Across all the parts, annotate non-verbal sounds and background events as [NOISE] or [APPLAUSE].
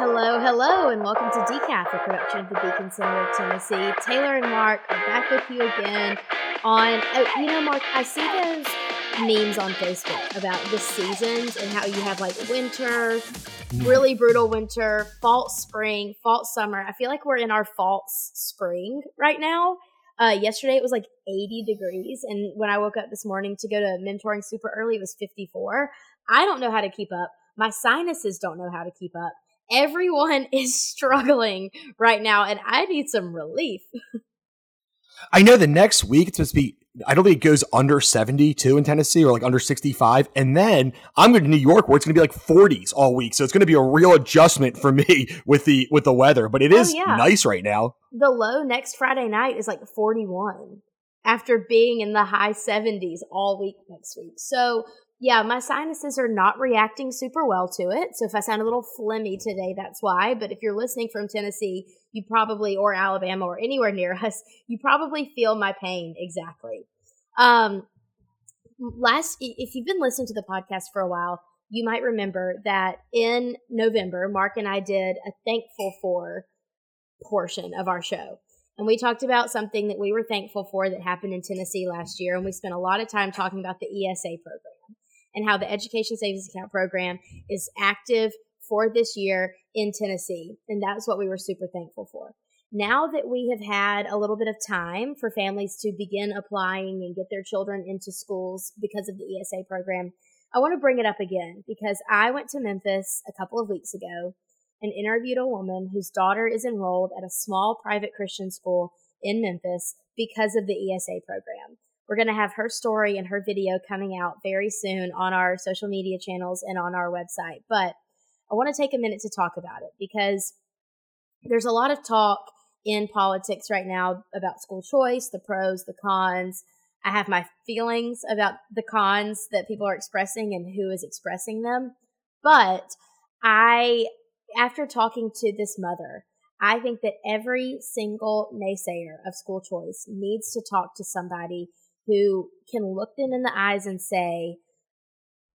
Hello, hello, and welcome to Decaf, a production of the Beacon Center of Tennessee. Taylor and Mark are back with you again on, oh, you know, Mark, I see those memes on Facebook about the seasons and how you have like winter, really brutal winter, false spring, false summer. I feel like we're in our false spring right now. Uh, yesterday it was like 80 degrees, and when I woke up this morning to go to mentoring super early, it was 54. I don't know how to keep up. My sinuses don't know how to keep up. Everyone [LAUGHS] is struggling right now, and I need some relief. [LAUGHS] I know the next week it's supposed to be. I don't think it goes under 72 in Tennessee or like under 65. And then I'm going to New York where it's going to be like 40s all week. So it's going to be a real adjustment for me [LAUGHS] with the with the weather. But it oh, is oh, yeah. nice right now. The low next Friday night is like 41 after being in the high 70s all week next week. So yeah, my sinuses are not reacting super well to it. So if I sound a little phlegmy today, that's why. But if you're listening from Tennessee, you probably, or Alabama or anywhere near [LAUGHS] us, you probably feel my pain exactly. Um, last, if you've been listening to the podcast for a while, you might remember that in November, Mark and I did a thankful for portion of our show. And we talked about something that we were thankful for that happened in Tennessee last year. And we spent a lot of time talking about the ESA program and how the Education Savings Account program is active for this year in Tennessee. And that's what we were super thankful for. Now that we have had a little bit of time for families to begin applying and get their children into schools because of the ESA program, I want to bring it up again because I went to Memphis a couple of weeks ago and interviewed a woman whose daughter is enrolled at a small private Christian school in Memphis because of the ESA program. We're going to have her story and her video coming out very soon on our social media channels and on our website. But I want to take a minute to talk about it because there's a lot of talk in politics right now about school choice, the pros, the cons. I have my feelings about the cons that people are expressing and who is expressing them. But I, after talking to this mother, I think that every single naysayer of school choice needs to talk to somebody who can look them in the eyes and say,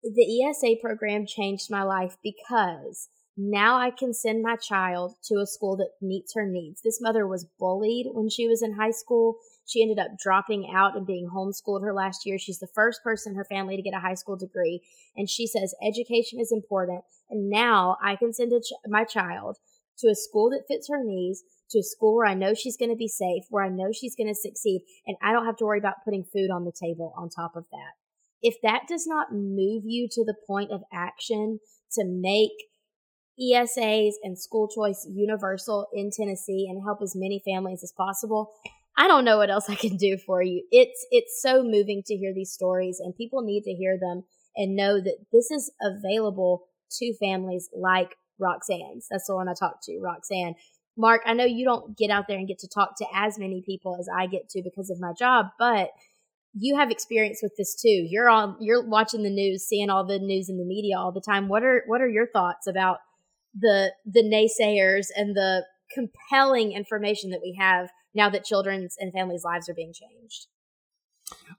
the ESA program changed my life because now I can send my child to a school that meets her needs. This mother was bullied when she was in high school. She ended up dropping out and being homeschooled her last year. She's the first person in her family to get a high school degree. And she says education is important. And now I can send ch- my child to a school that fits her needs, to a school where I know she's going to be safe, where I know she's going to succeed, and I don't have to worry about putting food on the table on top of that. If that does not move you to the point of action to make ESAs and school choice universal in Tennessee and help as many families as possible, I don't know what else I can do for you. It's it's so moving to hear these stories and people need to hear them and know that this is available to families like Roxanne's. That's the one I talked to, Roxanne. Mark, I know you don't get out there and get to talk to as many people as I get to because of my job, but you have experience with this too. You're on you're watching the news, seeing all the news in the media all the time. What are what are your thoughts about the the naysayers and the compelling information that we have now that children's and families' lives are being changed?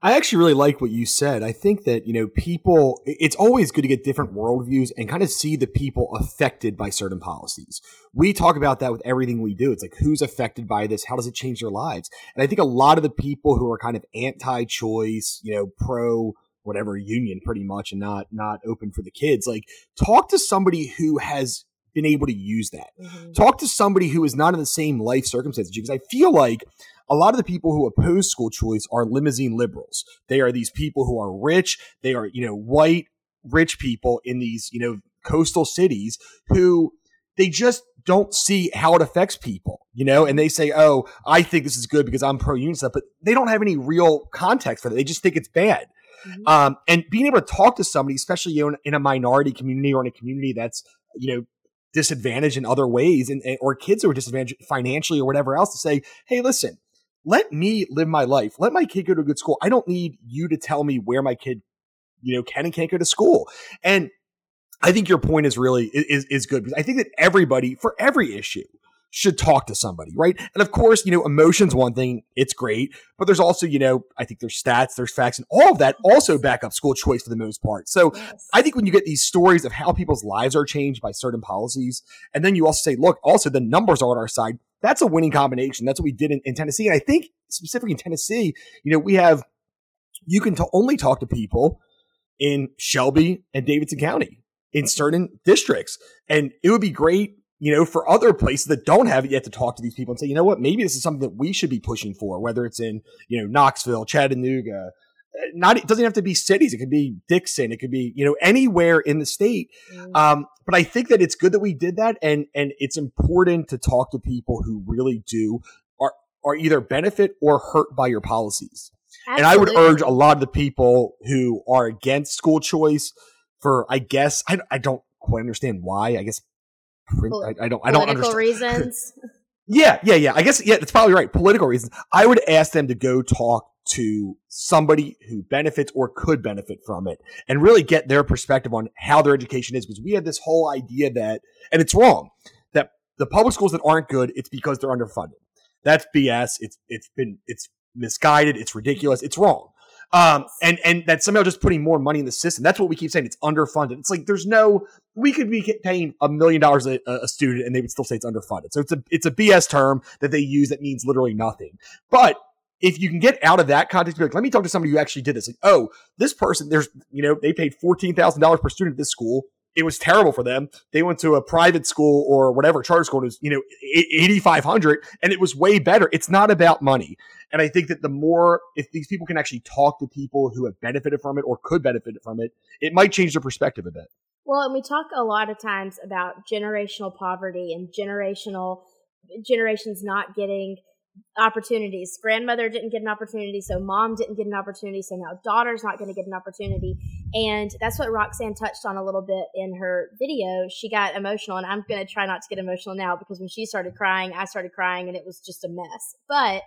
I actually really like what you said. I think that, you know, people, it's always good to get different worldviews and kind of see the people affected by certain policies. We talk about that with everything we do. It's like, who's affected by this? How does it change their lives? And I think a lot of the people who are kind of anti choice, you know, pro whatever union pretty much and not, not open for the kids, like talk to somebody who has been able to use that. Mm-hmm. Talk to somebody who is not in the same life circumstances because I feel like a lot of the people who oppose school choice are limousine liberals. They are these people who are rich. They are, you know, white, rich people in these, you know, coastal cities who they just don't see how it affects people, you know, and they say, oh, I think this is good because I'm pro union stuff, but they don't have any real context for it. They just think it's bad. Mm-hmm. Um, and being able to talk to somebody, especially you know, in a minority community or in a community that's, you know, disadvantaged in other ways and, or kids who are disadvantaged financially or whatever else to say, hey, listen, let me live my life. Let my kid go to a good school. I don't need you to tell me where my kid, you know, can and can't go to school. And I think your point is really is is good because I think that everybody for every issue, should talk to somebody, right? And of course, you know, emotion's one thing, it's great, but there's also, you know, I think there's stats, there's facts, and all of that also back up school choice for the most part. So yes. I think when you get these stories of how people's lives are changed by certain policies, and then you also say, look, also the numbers are on our side, that's a winning combination. That's what we did in, in Tennessee. And I think specifically in Tennessee, you know, we have, you can t- only talk to people in Shelby and Davidson County in certain districts. And it would be great you know, for other places that don't have it yet to talk to these people and say, you know what, maybe this is something that we should be pushing for, whether it's in, you know, Knoxville, Chattanooga, not, it doesn't have to be cities. It could be Dickson. It could be, you know, anywhere in the state. Mm. Um, but I think that it's good that we did that. And, and it's important to talk to people who really do are, are either benefit or hurt by your policies. Absolutely. And I would urge a lot of the people who are against school choice for, I guess, I, I don't quite understand why. I guess I, I don't. I don't understand. Political [LAUGHS] reasons. yeah, yeah, yeah. I guess yeah, that's probably right. Political reasons. I would ask them to go talk to somebody who benefits or could benefit from it and really get their perspective on how their education is because we have this whole idea that and it's wrong that the public schools that aren't good it's because they're underfunded that's bs it's it's been it's misguided it's ridiculous it's wrong um, and and that somehow just putting more money in the system. That's what we keep saying. It's underfunded. It's like there's no. We could be paying a million dollars a, student, and they would still say it's underfunded. So it's a it's a BS term that they use that means literally nothing. But if you can get out of that context, like, let me talk to somebody who actually did this. Like, oh, this person, there's, you know, they paid fourteen thousand dollars per student at this school. It was terrible for them. They went to a private school or whatever charter school. It was, you know, eighty five hundred, and it was way better. It's not about money. And I think that the more, if these people can actually talk to people who have benefited from it or could benefit from it, it might change their perspective a bit. Well, and we talk a lot of times about generational poverty and generational generations not getting opportunities. Grandmother didn't get an opportunity, so mom didn't get an opportunity, so now daughter's not going to get an opportunity. And that's what Roxanne touched on a little bit in her video. She got emotional, and I'm going to try not to get emotional now because when she started crying, I started crying, and it was just a mess. But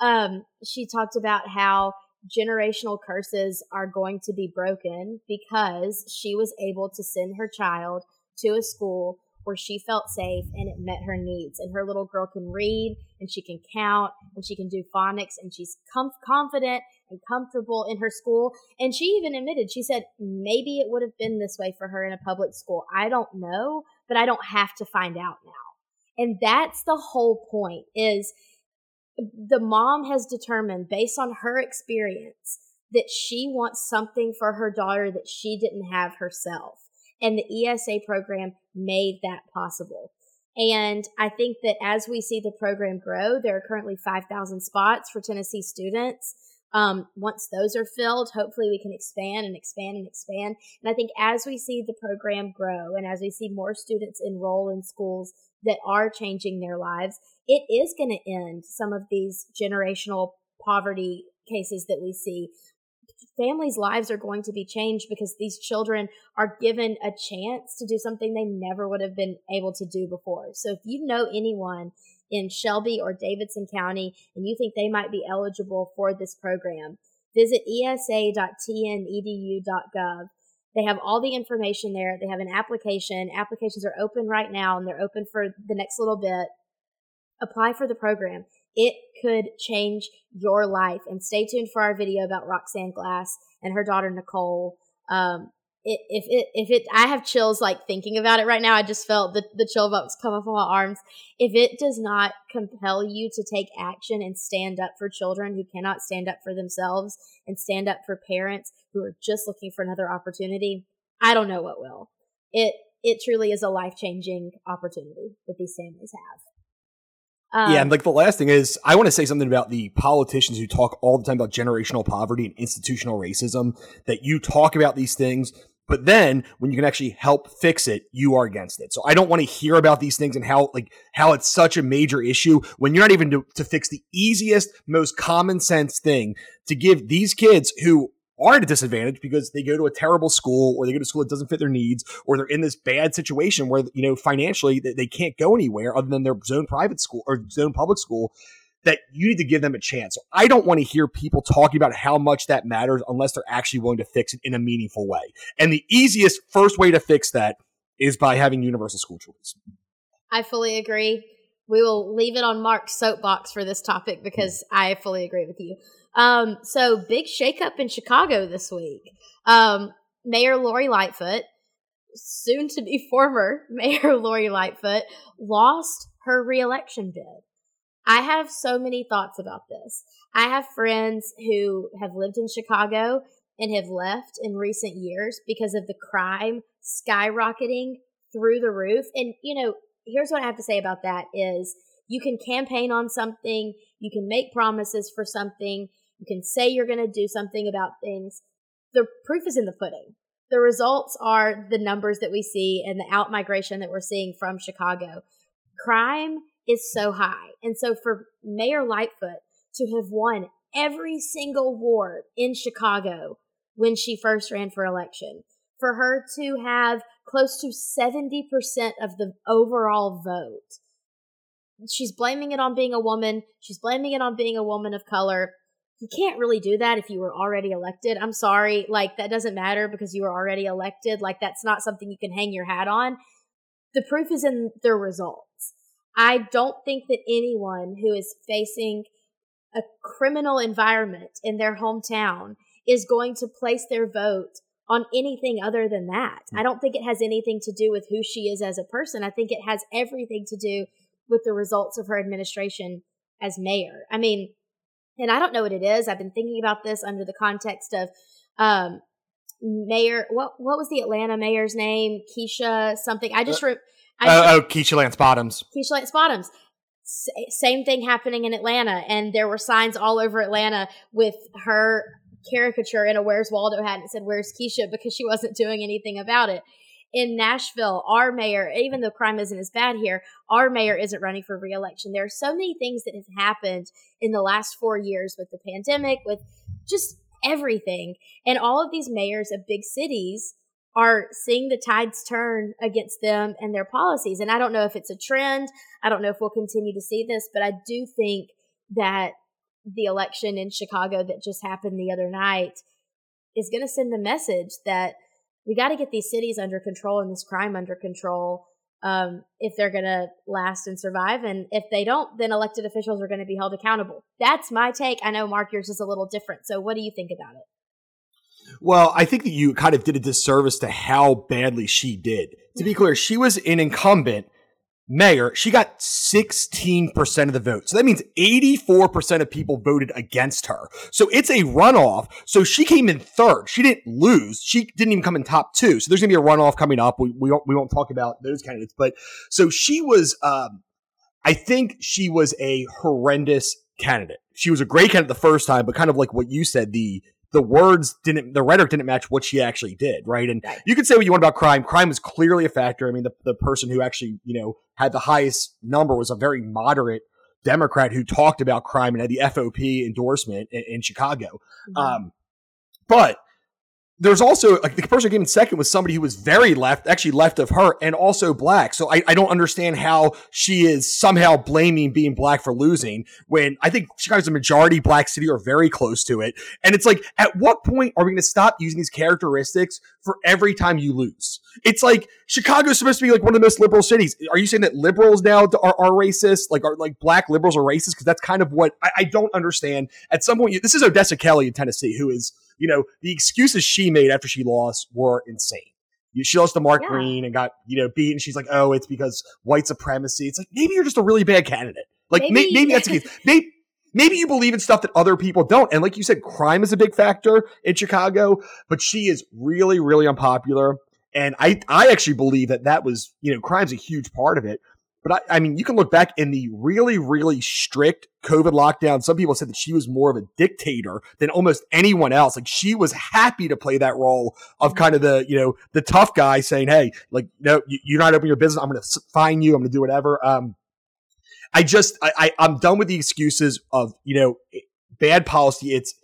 um, she talked about how generational curses are going to be broken because she was able to send her child to a school where she felt safe and it met her needs. And her little girl can read and she can count and she can do phonics and she's confident and comfortable in her school. And she even admitted, she said, maybe it would have been this way for her in a public school. I don't know, but I don't have to find out now. And that's the whole point is the mom has determined based on her experience that she wants something for her daughter that she didn't have herself. And the ESA program made that possible. And I think that as we see the program grow, there are currently 5,000 spots for Tennessee students. Um, once those are filled, hopefully we can expand and expand and expand. And I think as we see the program grow and as we see more students enroll in schools that are changing their lives, it is going to end some of these generational poverty cases that we see. Families' lives are going to be changed because these children are given a chance to do something they never would have been able to do before. So if you know anyone in Shelby or Davidson County and you think they might be eligible for this program, visit esa.tnedu.gov. They have all the information there. They have an application. Applications are open right now and they're open for the next little bit apply for the program. It could change your life. And stay tuned for our video about Roxanne Glass and her daughter Nicole. Um, it, if it if it I have chills like thinking about it right now. I just felt the, the chill bumps come up on my arms. If it does not compel you to take action and stand up for children who cannot stand up for themselves and stand up for parents who are just looking for another opportunity, I don't know what will. It it truly is a life changing opportunity that these families have. Um, yeah, and like the last thing is, I want to say something about the politicians who talk all the time about generational poverty and institutional racism. That you talk about these things, but then when you can actually help fix it, you are against it. So I don't want to hear about these things and how like how it's such a major issue when you're not even to, to fix the easiest, most common sense thing to give these kids who are at a disadvantage because they go to a terrible school or they go to school that doesn't fit their needs or they're in this bad situation where you know financially they, they can't go anywhere other than their zone private school or zone public school that you need to give them a chance. So I don't want to hear people talking about how much that matters unless they're actually willing to fix it in a meaningful way. And the easiest first way to fix that is by having universal school choice. I fully agree. we will leave it on Mark's soapbox for this topic because I fully agree with you. Um, so big shakeup in Chicago this week. Um, Mayor Lori Lightfoot, soon to be [LAUGHS] former Mayor Lori Lightfoot, lost her reelection bid. I have so many thoughts about this. I have friends who have lived in Chicago and have left in recent years because of the crime skyrocketing through the roof. And, you know, here's what I have to say about that is you can campaign on something, you can make promises for something, you can say you're going to do something about things. The proof is in the pudding. The results are the numbers that we see and the out migration that we're seeing from Chicago. Crime is so high. And so for Mayor Lightfoot to have won every single ward in Chicago when she first ran for election, for her to have close to 70% of the overall vote. She's blaming it on being a woman. She's blaming it on being a woman of color. You can't really do that if you were already elected. I'm sorry. Like, that doesn't matter because you were already elected. Like, that's not something you can hang your hat on. The proof is in the results. I don't think that anyone who is facing a criminal environment in their hometown is going to place their vote on anything other than that. Hmm. I don't think it has anything to do with who she is as a person. I think it has everything to do with the results of her administration as mayor. I mean, and I don't know what it is. I've been thinking about this under the context of um, mayor. What what was the Atlanta mayor's name? Keisha something. I just. Re- I oh, oh, Keisha Lance Bottoms. Keisha Lance Bottoms. S- same thing happening in Atlanta, and there were signs all over Atlanta with her caricature in a Where's Waldo hat and said, Where's Keisha? because she wasn't doing anything about it. In Nashville, our mayor, even though crime isn't as bad here, our mayor isn't running for reelection. There are so many things that have happened in the last four years with the pandemic, with just everything. And all of these mayors of big cities are seeing the tides turn against them and their policies. And I don't know if it's a trend. I don't know if we'll continue to see this, but I do think that the election in Chicago that just happened the other night is going to send a message that we got to get these cities under control and this crime under control um, if they're going to last and survive. And if they don't, then elected officials are going to be held accountable. That's my take. I know, Mark, yours is a little different. So, what do you think about it? Well, I think that you kind of did a disservice to how badly she did. To be clear, she was an incumbent mayor, she got 16% of the vote. So that means 84% of people voted against her. So it's a runoff. So she came in third. She didn't lose. She didn't even come in top two. So there's going to be a runoff coming up. We, we, won't, we won't talk about those candidates. But so she was, um, I think she was a horrendous candidate. She was a great candidate the first time, but kind of like what you said, the the words didn't, the rhetoric didn't match what she actually did, right? And you can say what you want about crime. Crime was clearly a factor. I mean, the, the person who actually, you know, had the highest number was a very moderate Democrat who talked about crime and had the FOP endorsement in, in Chicago. Mm-hmm. Um, but there's also like the person who came in second was somebody who was very left, actually left of her, and also black. So I, I don't understand how she is somehow blaming being black for losing when I think Chicago's a majority black city or very close to it. And it's like, at what point are we going to stop using these characteristics for every time you lose? It's like Chicago's supposed to be like one of the most liberal cities. Are you saying that liberals now are, are racist? Like are like black liberals are racist? Because that's kind of what I, I don't understand. At some point, this is Odessa Kelly in Tennessee, who is you know, the excuses she made after she lost were insane. She lost to Mark yeah. Green and got, you know, beaten. She's like, oh, it's because white supremacy. It's like, maybe you're just a really bad candidate. Like, maybe, may- maybe that's the case. Maybe, maybe you believe in stuff that other people don't. And like you said, crime is a big factor in Chicago, but she is really, really unpopular. And I, I actually believe that that was, you know, crime's a huge part of it. But I, I mean, you can look back in the really, really strict COVID lockdown. Some people said that she was more of a dictator than almost anyone else. Like she was happy to play that role of kind of the, you know, the tough guy saying, Hey, like, no, you're not opening your business. I'm going to fine you. I'm going to do whatever. Um, I just, I, I, I'm done with the excuses of, you know, bad policy. It's,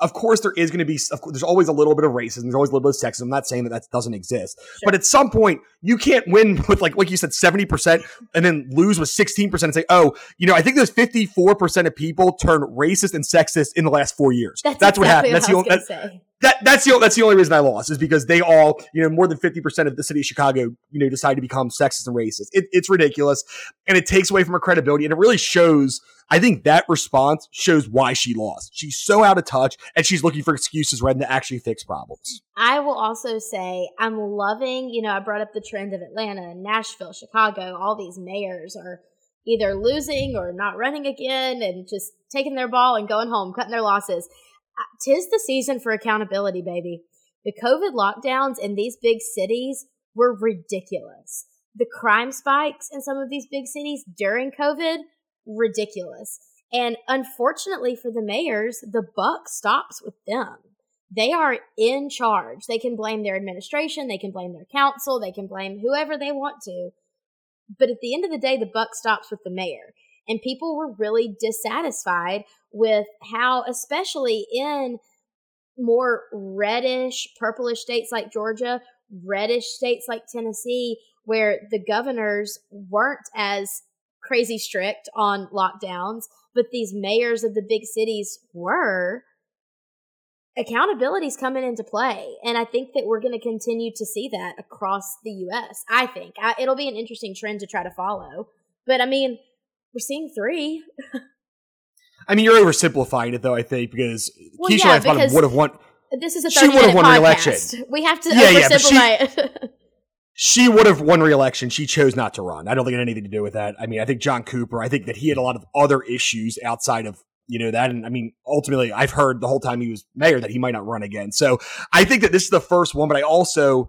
of course there is going to be of course, there's always a little bit of racism there's always a little bit of sexism i'm not saying that that doesn't exist sure. but at some point you can't win [LAUGHS] with like like you said 70% and then lose with 16% and say oh you know i think there's 54% of people turn racist and sexist in the last four years. That's, that's exactly what happened. That's the only that that's the that's the only reason I lost is because they all you know more than fifty percent of the city of Chicago you know decide to become sexist and racist. It, it's ridiculous, and it takes away from her credibility, and it really shows. I think that response shows why she lost. She's so out of touch, and she's looking for excuses rather than actually fix problems. I will also say I'm loving. You know, I brought up the trend of Atlanta Nashville, Chicago. All these mayors are either losing or not running again, and just taking their ball and going home, cutting their losses tis the season for accountability, baby. The COVID lockdowns in these big cities were ridiculous. The crime spikes in some of these big cities during COVID, ridiculous. And unfortunately for the mayors, the buck stops with them. They are in charge. They can blame their administration, they can blame their council, they can blame whoever they want to. But at the end of the day, the buck stops with the mayor. And people were really dissatisfied with how, especially in more reddish, purplish states like Georgia, reddish states like Tennessee, where the governors weren't as crazy strict on lockdowns, but these mayors of the big cities were. Accountability is coming into play. And I think that we're going to continue to see that across the US. I think I, it'll be an interesting trend to try to follow. But I mean, we're seeing three. I mean, you're oversimplifying it though. I think because well, Keisha yeah, would have won. This is a she would have won re-election. We have to yeah, oversimplify yeah, [LAUGHS] she, she would have won re-election. She chose not to run. I don't think it had anything to do with that. I mean, I think John Cooper. I think that he had a lot of other issues outside of you know that. And I mean, ultimately, I've heard the whole time he was mayor that he might not run again. So I think that this is the first one. But I also,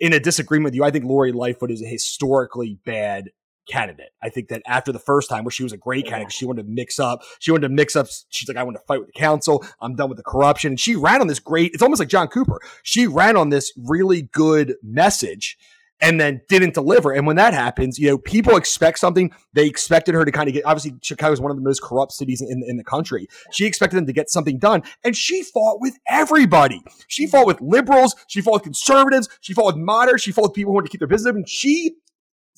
in a disagreement with you, I think Lori Lightfoot is a historically bad candidate. I think that after the first time where she was a great candidate, she wanted to mix up, she wanted to mix up. She's like, I want to fight with the council. I'm done with the corruption. And she ran on this great, it's almost like John Cooper. She ran on this really good message and then didn't deliver. And when that happens, you know, people expect something. They expected her to kind of get, obviously, Chicago is one of the most corrupt cities in, in the country. She expected them to get something done. And she fought with everybody. She fought with liberals. She fought with conservatives. She fought with moderates. She fought with people who wanted to keep their business open. She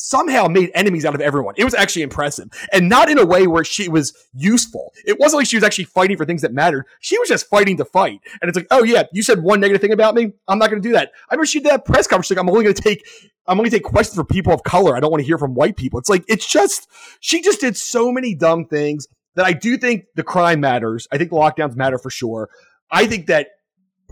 somehow made enemies out of everyone. It was actually impressive. And not in a way where she was useful. It wasn't like she was actually fighting for things that mattered. She was just fighting to fight. And it's like, oh yeah, you said one negative thing about me. I'm not going to do that. I remember she did that press conference. Like, I'm only going to take, I'm only going to take questions from people of color. I don't want to hear from white people. It's like, it's just, she just did so many dumb things that I do think the crime matters. I think the lockdowns matter for sure. I think that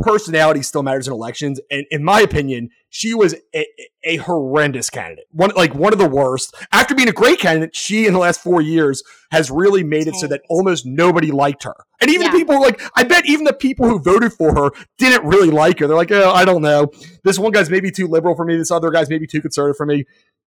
personality still matters in elections. And in my opinion, she was a, a, horrendous candidate. One like one of the worst. After being a great candidate, she in the last four years has really made it so that almost nobody liked her. And even yeah. the people like I bet even the people who voted for her didn't really like her. They're like, oh, I don't know. This one guy's maybe too liberal for me. This other guy's maybe too conservative for me.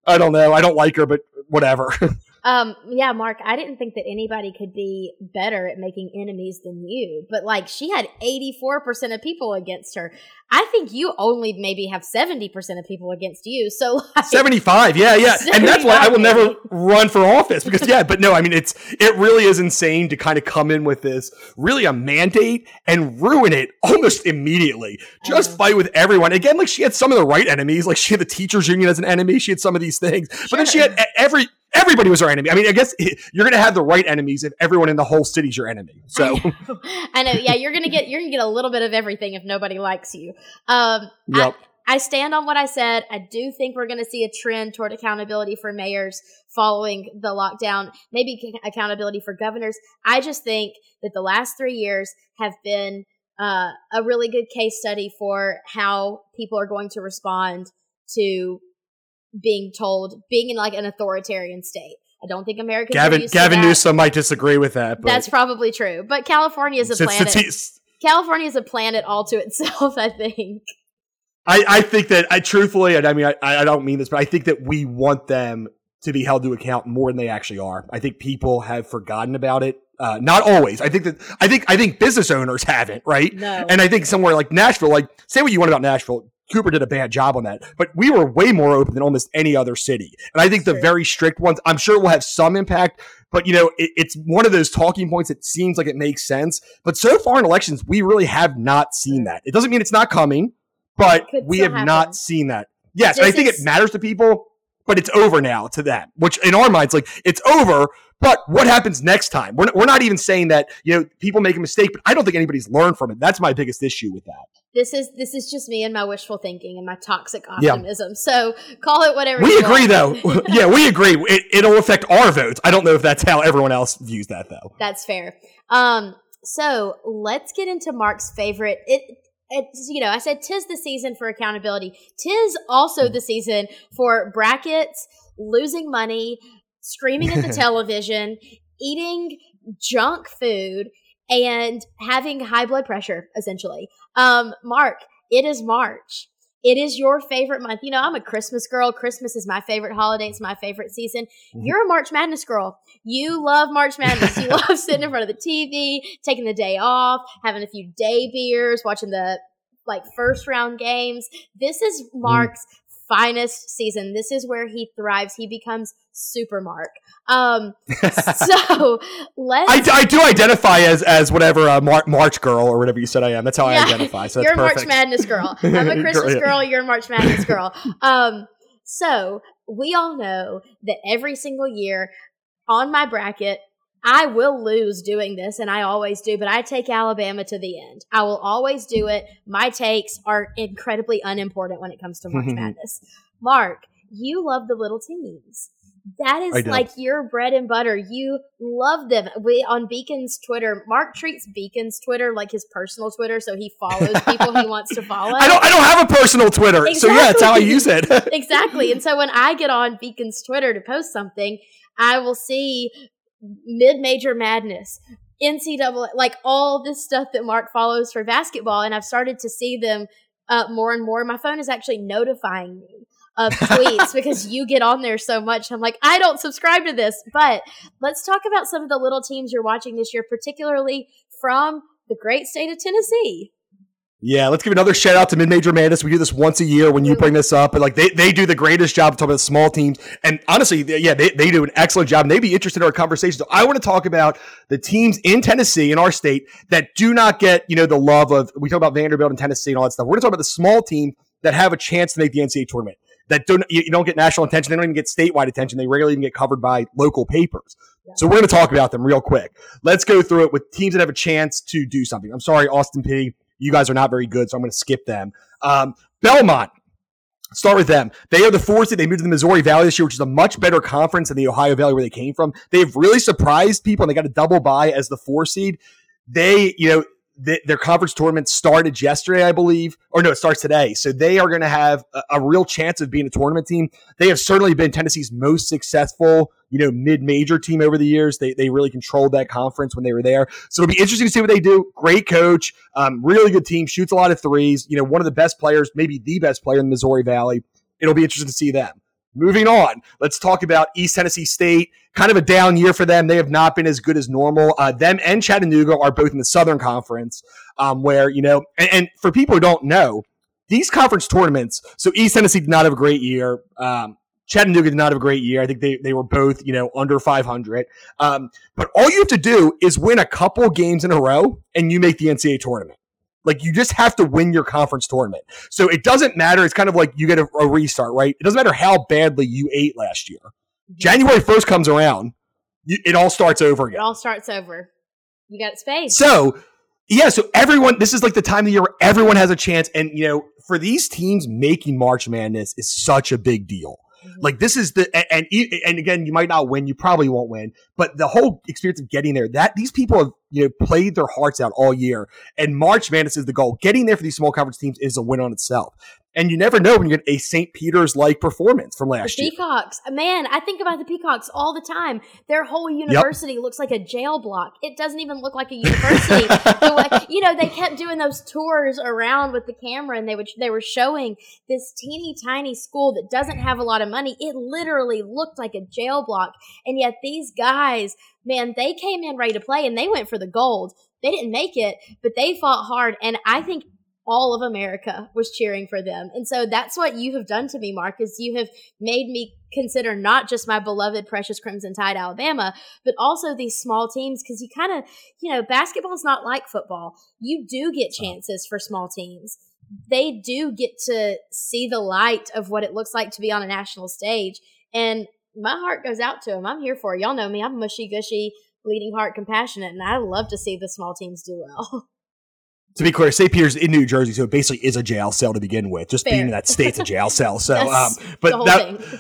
I don't know. I don't like her, but whatever. [LAUGHS] Um, yeah, Mark, I didn't think that anybody could be better at making enemies than you, but like she had 84% of people against her. I think you only maybe have 70% of people against you. So like, [LAUGHS] 75, yeah, yeah. And that's why I will never run for office because yeah, but no, I mean it's it really is insane to kind of come in with this really a mandate and ruin it almost immediately. Just fight with everyone. Again, like she had some of the right enemies, like she had the teachers union as an enemy, she had some of these things. Sure. But then she had every everybody was our enemy. I mean, I guess [LAUGHS] you're going to have the right enemies if everyone in the whole city's your enemy. So I know. [LAUGHS] I know. Yeah, you're going to get you're going to get a little bit of everything if nobody likes you. Um, yep. I, I stand on what I said. I do think we're going to see a trend toward accountability for mayors following the lockdown, maybe accountability for governors. I just think that the last three years have been uh, a really good case study for how people are going to respond to being told, being in like an authoritarian state. I don't think Americans. Gavin Gavin Newsom might disagree with that. But That's probably true. But California is a planet. California is a planet all to itself. [LAUGHS] I think. I, I think that I truthfully, and I mean, I, I don't mean this, but I think that we want them to be held to account more than they actually are. I think people have forgotten about it. Uh, not always. I think that I think I think business owners haven't, right? No. And I think somewhere like Nashville, like say what you want about Nashville, Cooper did a bad job on that, but we were way more open than almost any other city. And I think the very strict ones, I'm sure will have some impact, but you know, it, it's one of those talking points that seems like it makes sense. But so far in elections, we really have not seen that. It doesn't mean it's not coming, but we have happen. not seen that. Yes, I think it matters to people. But it's over now to them. Which in our minds, like it's over. But what happens next time? We're, we're not even saying that you know people make a mistake, but I don't think anybody's learned from it. That's my biggest issue with that. This is this is just me and my wishful thinking and my toxic optimism. Yeah. So call it whatever. We agree, want. though. [LAUGHS] yeah, we agree. It, it'll affect our votes. I don't know if that's how everyone else views that, though. That's fair. Um, so let's get into Mark's favorite. It it's you know i said tis the season for accountability. Tis also the season for brackets losing money screaming at the [LAUGHS] television eating junk food and having high blood pressure essentially. Um mark it is march it is your favorite month. You know, I'm a Christmas girl. Christmas is my favorite holiday. It's my favorite season. Mm-hmm. You're a March Madness girl. You love March Madness. You [LAUGHS] love sitting in front of the TV, taking the day off, having a few day beers, watching the like first round games. This is mm-hmm. Mark's finest season. This is where he thrives. He becomes super Mark. Um, [LAUGHS] so let's. I, I, do identify as as whatever uh, Mar- March girl or whatever you said I am. That's how yeah, I identify. So [LAUGHS] you're a March Madness girl. [LAUGHS] I'm a Christmas girl. You're a March Madness girl. Um, so we all know that every single year on my bracket, I will lose doing this, and I always do, but I take Alabama to the end. I will always do it. My takes are incredibly unimportant when it comes to March [LAUGHS] Madness. Mark, you love the little teams. That is like your bread and butter. You love them. We on Beacon's Twitter. Mark treats Beacon's Twitter like his personal Twitter, so he follows [LAUGHS] people he wants to follow. I don't. I don't have a personal Twitter, exactly. so yeah, that's how I use it. [LAUGHS] exactly. And so when I get on Beacon's Twitter to post something, I will see mid-major madness, NCAA, like all this stuff that Mark follows for basketball, and I've started to see them uh, more and more. My phone is actually notifying me of [LAUGHS] tweets because you get on there so much. I'm like, I don't subscribe to this. But let's talk about some of the little teams you're watching this year, particularly from the great state of Tennessee. Yeah, let's give another shout out to Mid Major Madness. We do this once a year when you bring this up, but like they, they do the greatest job talking about small teams. And honestly, they, yeah, they, they do an excellent job. And they'd be interested in our conversation. So I want to talk about the teams in Tennessee in our state that do not get, you know, the love of we talk about Vanderbilt and Tennessee and all that stuff. We're gonna talk about the small team that have a chance to make the NCAA tournament. That don't you, don't get national attention, they don't even get statewide attention. They rarely even get covered by local papers. Yeah. So we're gonna talk about them real quick. Let's go through it with teams that have a chance to do something. I'm sorry, Austin Peay you guys are not very good, so I'm going to skip them. Um, Belmont. Start with them. They are the four seed. They moved to the Missouri Valley this year, which is a much better conference than the Ohio Valley where they came from. They've really surprised people, and they got a double bye as the four seed. They, you know, their conference tournament started yesterday, I believe, or no, it starts today. So they are going to have a, a, real chance of being a tournament team. They have certainly been Tennessee's most successful, you know, mid-major team over the years. They they really controlled that conference when they were there. So it'll be interesting to see what they do. Great coach, um, really good team, shoots a lot of threes. You know, one of the best players, maybe the best player in the Missouri Valley. It'll be interesting to see them. Moving on, let's talk about East Tennessee State. Kind of a down year for them. They have not been as good as normal. Uh, them and Chattanooga are both in the Southern Conference, um, where, you know, and, and, for people who don't know, these conference tournaments, so East Tennessee did not have a great year. Um, Chattanooga did not have a great year. I think they, they were both, you know, under 500. Um, but all you have to do is win a couple games in a row and you make the NCAA tournament. Like you just have to win your conference tournament. So it doesn't matter. It's kind of like you get a, a restart, right? It doesn't matter how badly you ate last year. January 1st comes around, you, it all starts over again. It all starts over. You got space. So, yeah, so everyone, this is like the time of the year where everyone has a chance. And, you know, for these teams, making March Madness is such a big deal. Mm-hmm. Like this is the and, and and again, you might not win, you probably won't win, but the whole experience of getting there, that these people have you know played their hearts out all year, and March Madness is the goal. Getting there for these small conference teams is a win on itself. And you never know when you get a St. Peter's like performance from last the year. Peacocks, man, I think about the Peacocks all the time. Their whole university yep. looks like a jail block. It doesn't even look like a university. [LAUGHS] like, you know, they kept doing those tours around with the camera, and they would they were showing this teeny tiny school that doesn't have a lot of money. It literally looked like a jail block, and yet these guys, man, they came in ready to play, and they went for the gold. They didn't make it, but they fought hard, and I think all of America was cheering for them. And so that's what you have done to me, Marcus. You have made me consider not just my beloved precious Crimson Tide Alabama, but also these small teams because you kind of, you know, basketball is not like football. You do get chances for small teams. they do get to see the light of what it looks like to be on a national stage. And my heart goes out to them. I'm here for it. Y'all know me. I'm mushy gushy, bleeding heart, compassionate, and I love to see the small teams do well. [LAUGHS] to be clear, St. Peter's in New Jersey, so it basically is a jail cell to begin with. Just Fair. being in that state's a jail cell. [LAUGHS] So, um, but that thing.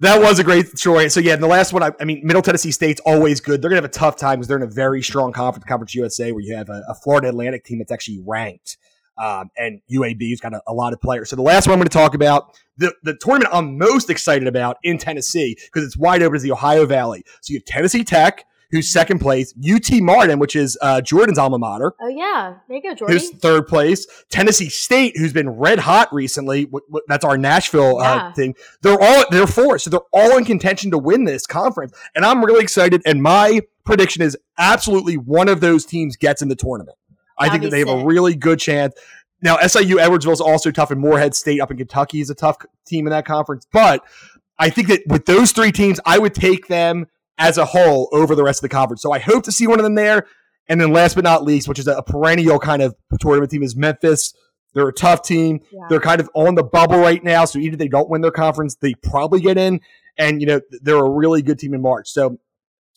that was a great story. So yeah, and the last one, I, I mean, Middle Tennessee State's always good. They're gonna have a tough time because they're in a very strong conference, Conference USA, where you have a, a Florida Atlantic team that's actually ranked. Um, and UAB's got a, a lot of players. So the last one I'm going to talk about, the, the tournament I'm most excited about in Tennessee because it's wide open is the Ohio Valley. So you have Tennessee Tech, who's second place, UT Martin, which is uh, Jordan's alma mater, Oh yeah, there you go, Jordy. who's third place. Tennessee State, who's been red hot recently. W- w- that's our Nashville uh, thing. They're all they're four, so they're all in contention to win this conference, and I'm really excited. And my prediction is absolutely one of those teams gets in the tournament. I think that they have a really good chance. Now, SIU Edwardsville is also tough, and Morehead State up in Kentucky is a tough team in that conference. But I think that with those three teams, I would take them as a whole over the rest of the conference. So I hope to see one of them there. And then last but not least, which is a perennial kind of tournament team, is Memphis. They're a tough team. Yeah. They're kind of on the bubble right now. So even if they don't win their conference, they probably get in. And, you know, they're a really good team in March. So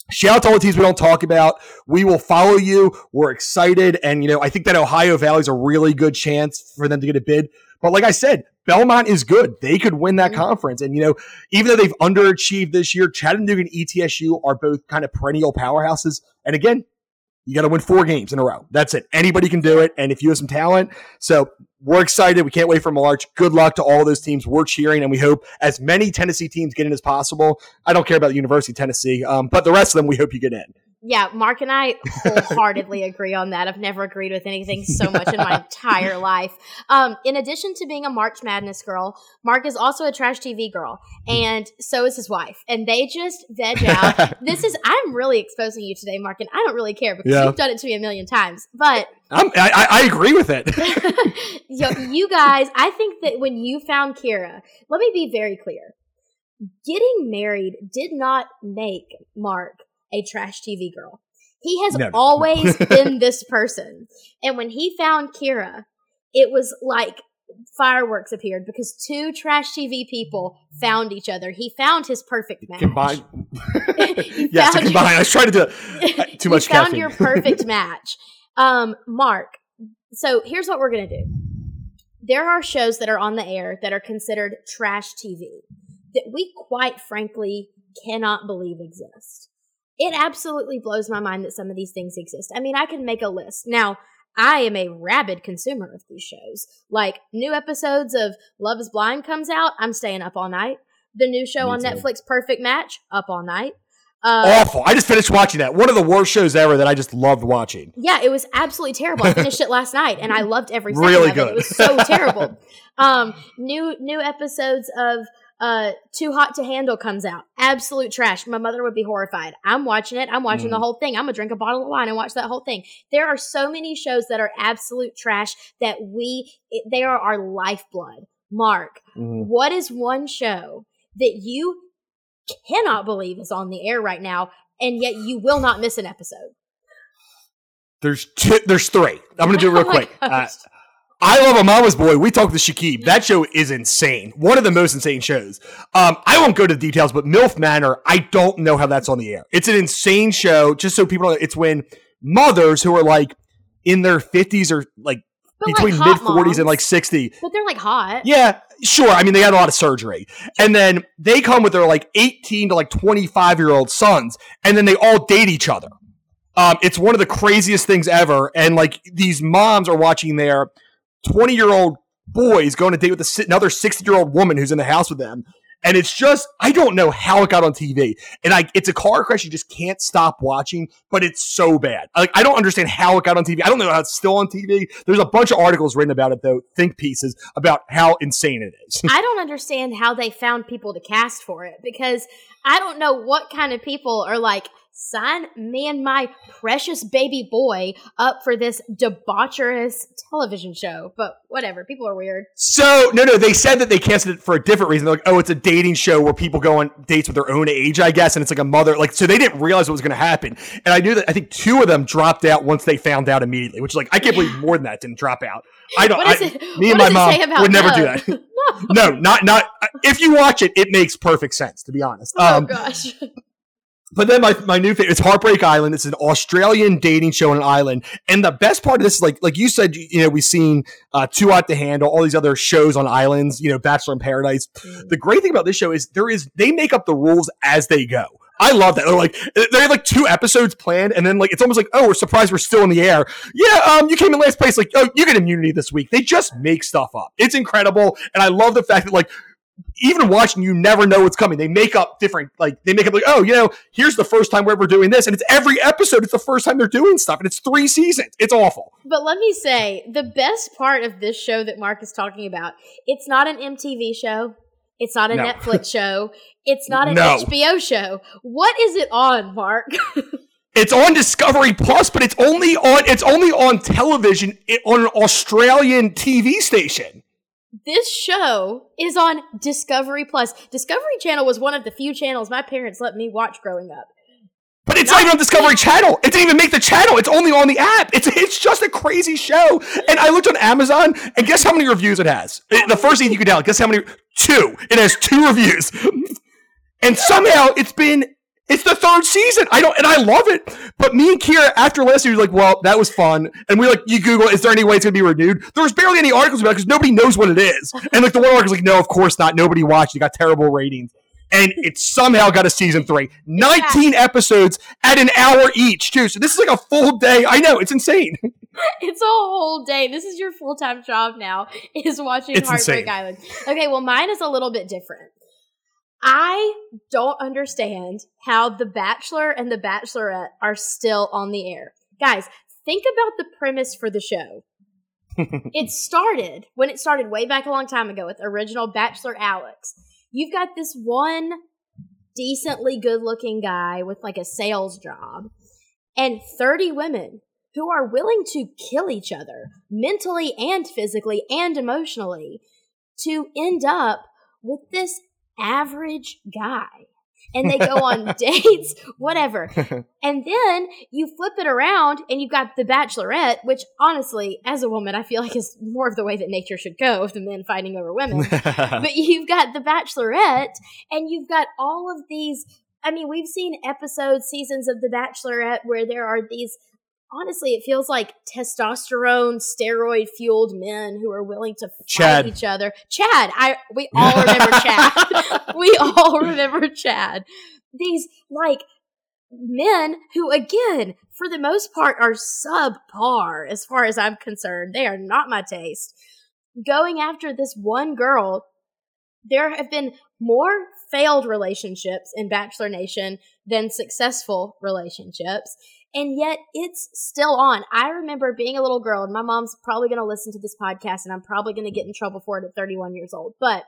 shout out to all the teams we don't talk about. We will follow you. We're excited. And, you know, I think that Ohio Valley's a really good chance for them to get a bid. But like I said, Belmont is good. They could win that Mhm. conference. And, you know, even though they've underachieved this year, Chattanooga and ETSU are both kind of perennial powerhouses. And again, you got to win four games in a row. That's it. Anybody can do it. And if you have some talent, so we're excited. We can't wait for March. Good luck to all those teams. We're cheering, and we hope as many Tennessee teams get in as possible. I don't care about the University of Tennessee, um, but the rest of them, we hope you get in. Yeah, Mark and I [LAUGHS] wholeheartedly agree on that. I've never agreed with anything so much in my [LAUGHS] entire life. Um, in addition to being a March Madness girl, Mark is also a trash TV girl, and so is his wife. And they just veg [LAUGHS] out. this is I'm really exposing you today, Mark, and I don't really care because Yeah. you've done it to me a million times. But I'm, I, I I agree with it. Yo, you guys, I think that when you found Kira, let me be very clear. Getting married did not make Mark a trash TV girl. He has No, no. always [LAUGHS] been this person. And when he found Kira, it was like fireworks appeared because two trash TV people found each other. He found his perfect match. [LAUGHS] [LAUGHS] combine. You yes, to combine. your- I was trying to do it. Uh, Too much you found caffeine. your perfect match. Um, Mark, so here's what we're gonna do. There are shows that are on the air that are considered trash TV that we quite frankly cannot believe exist. It absolutely blows my mind that some of these things exist. I mean, I can make a list. Now, I am a rabid consumer of these shows. Like new episodes of Love is Blind comes out, I'm staying up all night. The new show Me on too. Netflix, Perfect Match, up all night. Uh, Awful. I just finished watching that. One of the worst shows ever that I just loved watching. Yeah, it was absolutely terrible. I finished it last night and I [LAUGHS] loved every second Really of it. good. It was so [LAUGHS] terrible. Um, new new episodes of uh Too Hot to Handle comes out. Absolute trash. My mother would be horrified. I'm watching it. I'm watching the Mm. whole thing. I'm gonna drink a bottle of wine and watch that whole thing. There are so many shows that are absolute trash that we it, they are our lifeblood. Mark, Mhm. what is one show that you cannot believe is on the air right now and yet you will not miss an episode? There's two, there's three. I'm gonna do it [LAUGHS] real Oh quick. Uh. I love a mama's boy. We talked to Shakib. That show is insane. One of the most insane shows. Um, I won't go to the details, but MILF Manor, I don't know how that's on the air. It's an insane show. Just so people know, it's when mothers who are like in their 50s or like But, between hot mid 40s and like 60. But they're like hot. Yeah, sure. I mean, they had a lot of surgery. And then they come with their like 18 to like 25 year old sons, and then they all date each other. Um, it's one of the craziest things ever. And like these moms are watching their 20 year old boys going to date with a, another 60 year old woman who's in the house with them. And it's just, I don't know how it got on TV. And I, it's a car crash you just can't stop watching, but it's so bad. Like, I don't understand how it got on TV. I don't know how it's still on TV. There's a bunch of articles written about it, though, think pieces about how insane it is. [LAUGHS] I don't understand how they found people to cast for it because I don't know what kind of people are like sign me and my precious baby boy up for this debaucherous television show. But whatever, people are weird. So no, no, they said that they canceled it for a different reason. They're like, oh, it's a dating show where people go on dates with their own age, I guess, and it's like a mother. Like, so they didn't realize what was going to happen. And I knew that I think two of them dropped out once they found out immediately, which is like I can't believe more than that didn't drop out. I don't. I, me and my mom would never do that. [LAUGHS] no, not not. If you watch it, it makes perfect sense. To be honest. Oh um, gosh. [LAUGHS] But then my, my new favorite, it's Heartbreak Island. It's an Australian dating show on an island. And the best part of this is like, like you said, you know, we've seen uh, Too Hot to Handle, all these other shows on islands, you know, Bachelor in Paradise. Mm. The great thing about this show is there is, they make up the rules as they go. I love that. They're like they have like two episodes planned, and then like it's almost like oh we're surprised we're still in the air. Yeah, um, you came in last place. Like oh you get immunity this week. They just make stuff up. It's incredible, and I love the fact that like even watching, you never know what's coming. They make up different, like they make up like, oh, you know, here's the first time we're ever doing this, and it's every episode. It's the first time they're doing stuff, and it's three seasons. It's awful. But let me say, the best part of this show that Mark is talking about, it's not an MTV show. It's not a no. Netflix [LAUGHS] show. It's not an no. HBO show. What is it on, Mark? [LAUGHS] It's on Discovery Plus, but it's only on it's only on television on an Australian TV station this show is on Discovery Plus. Discovery Channel was one of the few channels my parents let me watch growing up. But it's not, not even on Discovery Channel. It didn't even make the channel. It's only on the app. It's it's just a crazy show. And I looked on Amazon, and guess how many reviews it has? Uh, the first thing you can download. Guess how many? Two. It has two reviews. [LAUGHS] And somehow it's been it's the third season. I don't, and I love it. But me and Kira, after last year, like, well, that was fun. And we like, you Google, is there any way it's going to be renewed? There was barely any articles about it because nobody knows what it is. And like the one article's like, no, of course not. Nobody watched. It got terrible ratings. And it somehow got a season three. 19 yeah. episodes at an hour each, too. So this is like a full day. I know, it's insane. [LAUGHS] It's a whole day. This is your full time job now, is watching it's Heartbreak insane. Island. Okay, well, mine is a little bit different. I don't understand how The Bachelor and The Bachelorette are still on the air. Guys, think about the premise for the show. [LAUGHS] it started when it started way back a long time ago with original Bachelor Alex. You've got this one decently good looking guy with like a sales job and 30 women who are willing to kill each other mentally and physically and emotionally to end up with this average guy. And they go on [LAUGHS] dates, whatever. [LAUGHS] And then you flip it around and you've got The Bachelorette, which honestly, as a woman, I feel like is more of the way that nature should go the men fighting over women. [LAUGHS] but you've got The Bachelorette and you've got all of these I mean, we've seen episodes, seasons of The Bachelorette where there are these honestly, it feels like testosterone, steroid fueled men who are willing to fight Chad. each other. Chad, I we [LAUGHS] all remember Chad. [LAUGHS] we all remember Chad. These like men who again, for the most part, are subpar as far as I'm concerned. They are not my taste. Going after this one girl, there have been more failed relationships in Bachelor Nation than successful relationships and yet it's still on. I remember being a little girl, and my mom's probably going to listen to this podcast, and I'm probably going to get in trouble for it at 31 years old. But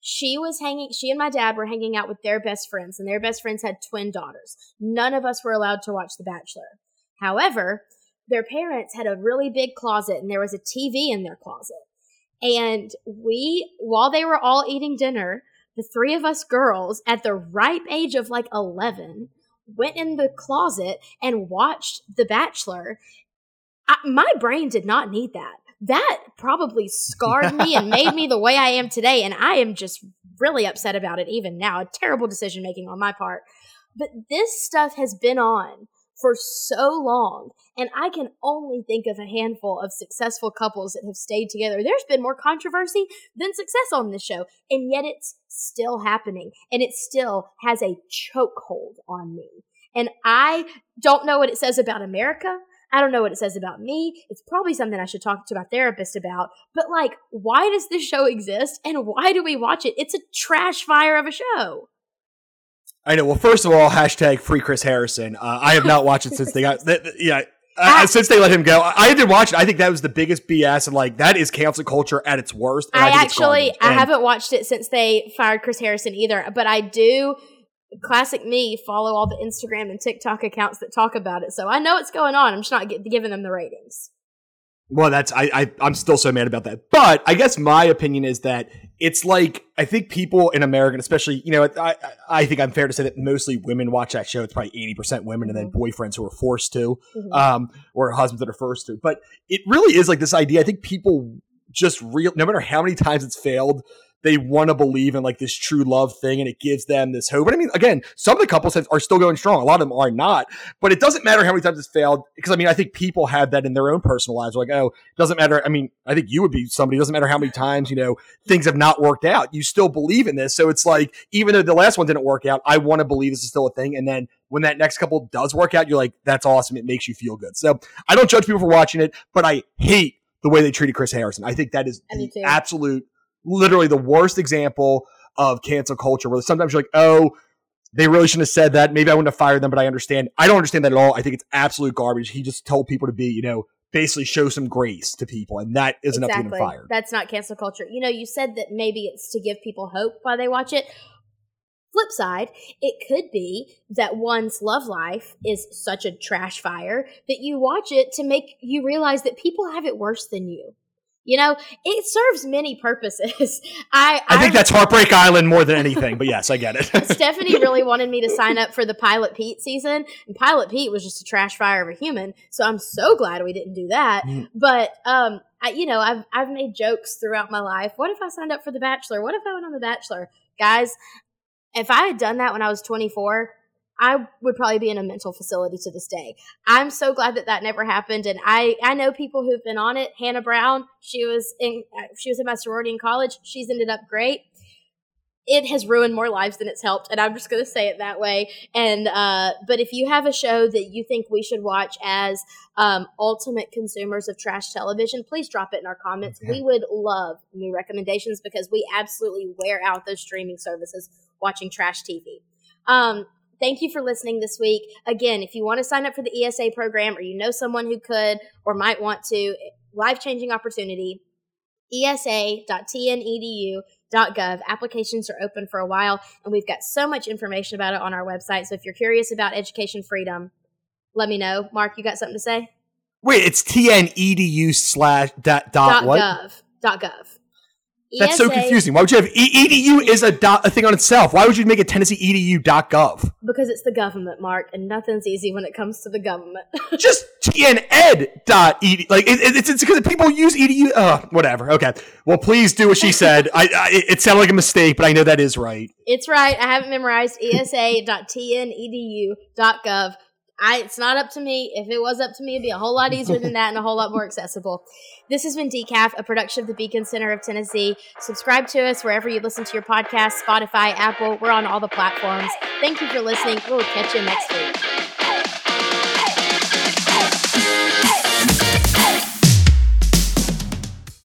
she was hanging, she and my dad were hanging out with their best friends, and their best friends had twin daughters. None of us were allowed to watch The Bachelor. However, their parents had a really big closet, and there was a TV in their closet. And we, while they were all eating dinner, the three of us girls at the ripe age of like 11 went in the closet and watched The Bachelor. I, my brain did not need that. That probably scarred me and made me the way I am today. And I am just really upset about it even now. A terrible decision making on my part. But this stuff has been on for so long. And I can only think of a handful of successful couples that have stayed together. There's been more controversy than success on this show, and yet it's still happening. And it still has a chokehold on me. And I don't know what it says about America. I don't know what it says about me. It's probably something I should talk to my therapist about. But like, why does this show exist and why do we watch it? It's a trash fire of a show. I know. Well, first of all, hashtag free Chris Harrison. Uh, I have not watched it since they got. [LAUGHS] Th- th- yeah, uh, since they let him go, I did watch it. I think that was the biggest BS, and like that is cancel culture at its worst. I, I actually, I haven't watched it since they fired Chris Harrison either, but I do classic me follow all the Instagram and TikTok accounts that talk about it. So I know what's going on. I'm just not giving them the ratings. Well, that's I, I I'm still so mad about that. But I guess my opinion is that it's like I think people in America, especially you know, I I think I'm fair to say that mostly women watch that show. It's probably eighty percent women, and then mm-hmm. boyfriends who are forced to, mm-hmm. um, or husbands that are forced to. But it really is like this idea. I think people just real, no matter how many times it's failed, they want to believe in like this true love thing and it gives them this hope. But I mean, again, some of the couples have, are still going strong. A lot of them are not, but it doesn't matter how many times it's failed because I mean, I think people have that in their own personal lives. Like, oh, it doesn't matter. I mean, I think you would be somebody, it doesn't matter how many times, you know, things have not worked out. You still believe in this. So it's like, even though the last one didn't work out, I want to believe this is still a thing. And then when that next couple does work out, you're like, that's awesome. It makes you feel good. So I don't judge people for watching it, but I hate the way they treated Chris Harrison. I think that is the absolute literally the worst example of cancel culture where sometimes you're like, oh, they really shouldn't have said that. Maybe I wouldn't have fired them, but I understand. I don't understand that at all. I think it's absolute garbage. He just told people to be, you know, basically show some grace to people, and that is exactly. enough to get him fired. That's not cancel culture. You know, you said that maybe it's to give people hope while they watch it. Flip side, it could be that one's love life is such a trash fire that you watch it to make you realize that people have it worse than you. You know, it serves many purposes. [LAUGHS] I I think that's Heartbreak Island more than anything, but yes, I get it. [LAUGHS] Stephanie [LAUGHS] really wanted me to sign up for the Pilot Pete season, and Pilot Pete was just a trash fire of a human. So I'm so glad we didn't do that. Mm. But um, I, you know, I've I've made jokes throughout my life. What if I signed up for The Bachelor? What if I went on The Bachelor? Guys, if I had done that when I was 24, I would probably be in a mental facility to this day. I'm so glad that that never happened, and I I know people who've been on it. Hannah Brown, she was in she was in my sorority in college. She's ended up great. It has ruined more lives than it's helped, and I'm just going to say it that way. And uh, but if you have a show that you think we should watch as um, ultimate consumers of trash television, please drop it in our comments. We would love new recommendations because we absolutely wear out those streaming services watching trash TV. Um, Thank you for listening this week. Again, if you want to sign up for the ESA program or you know someone who could or might want to, life changing opportunity, esa.tnedu.gov. Applications are open for a while, and we've got so much information about it on our website. So if you're curious about education freedom, let me know. Mark, you got something to say? Wait, it's tnedu slash dot, dot, dot what? Gov. Dot gov. That's ESA, so confusing. Why would you have e- edu is a, dot, a thing on itself? Why would you make it Tennessee edu.gov? Because it's the government, Mark, and nothing's easy when it comes to the government. [LAUGHS] Just tned.edu. Like it, it, it's because people use edu. Uh, whatever. Okay. Well, please do what she said. I, I, it sounded like a mistake, but I know that is right. It's right. I haven't memorized esa.tnedu.gov. I, it's not up to me. If it was up to me, it'd be a whole lot easier than that and a whole lot more [LAUGHS] accessible. This has been Decaf, a production of the Beacon Center of Tennessee. Subscribe to us wherever you listen to your podcast, Spotify, Apple. We're on all the platforms. Thank you for listening. We'll catch you next week.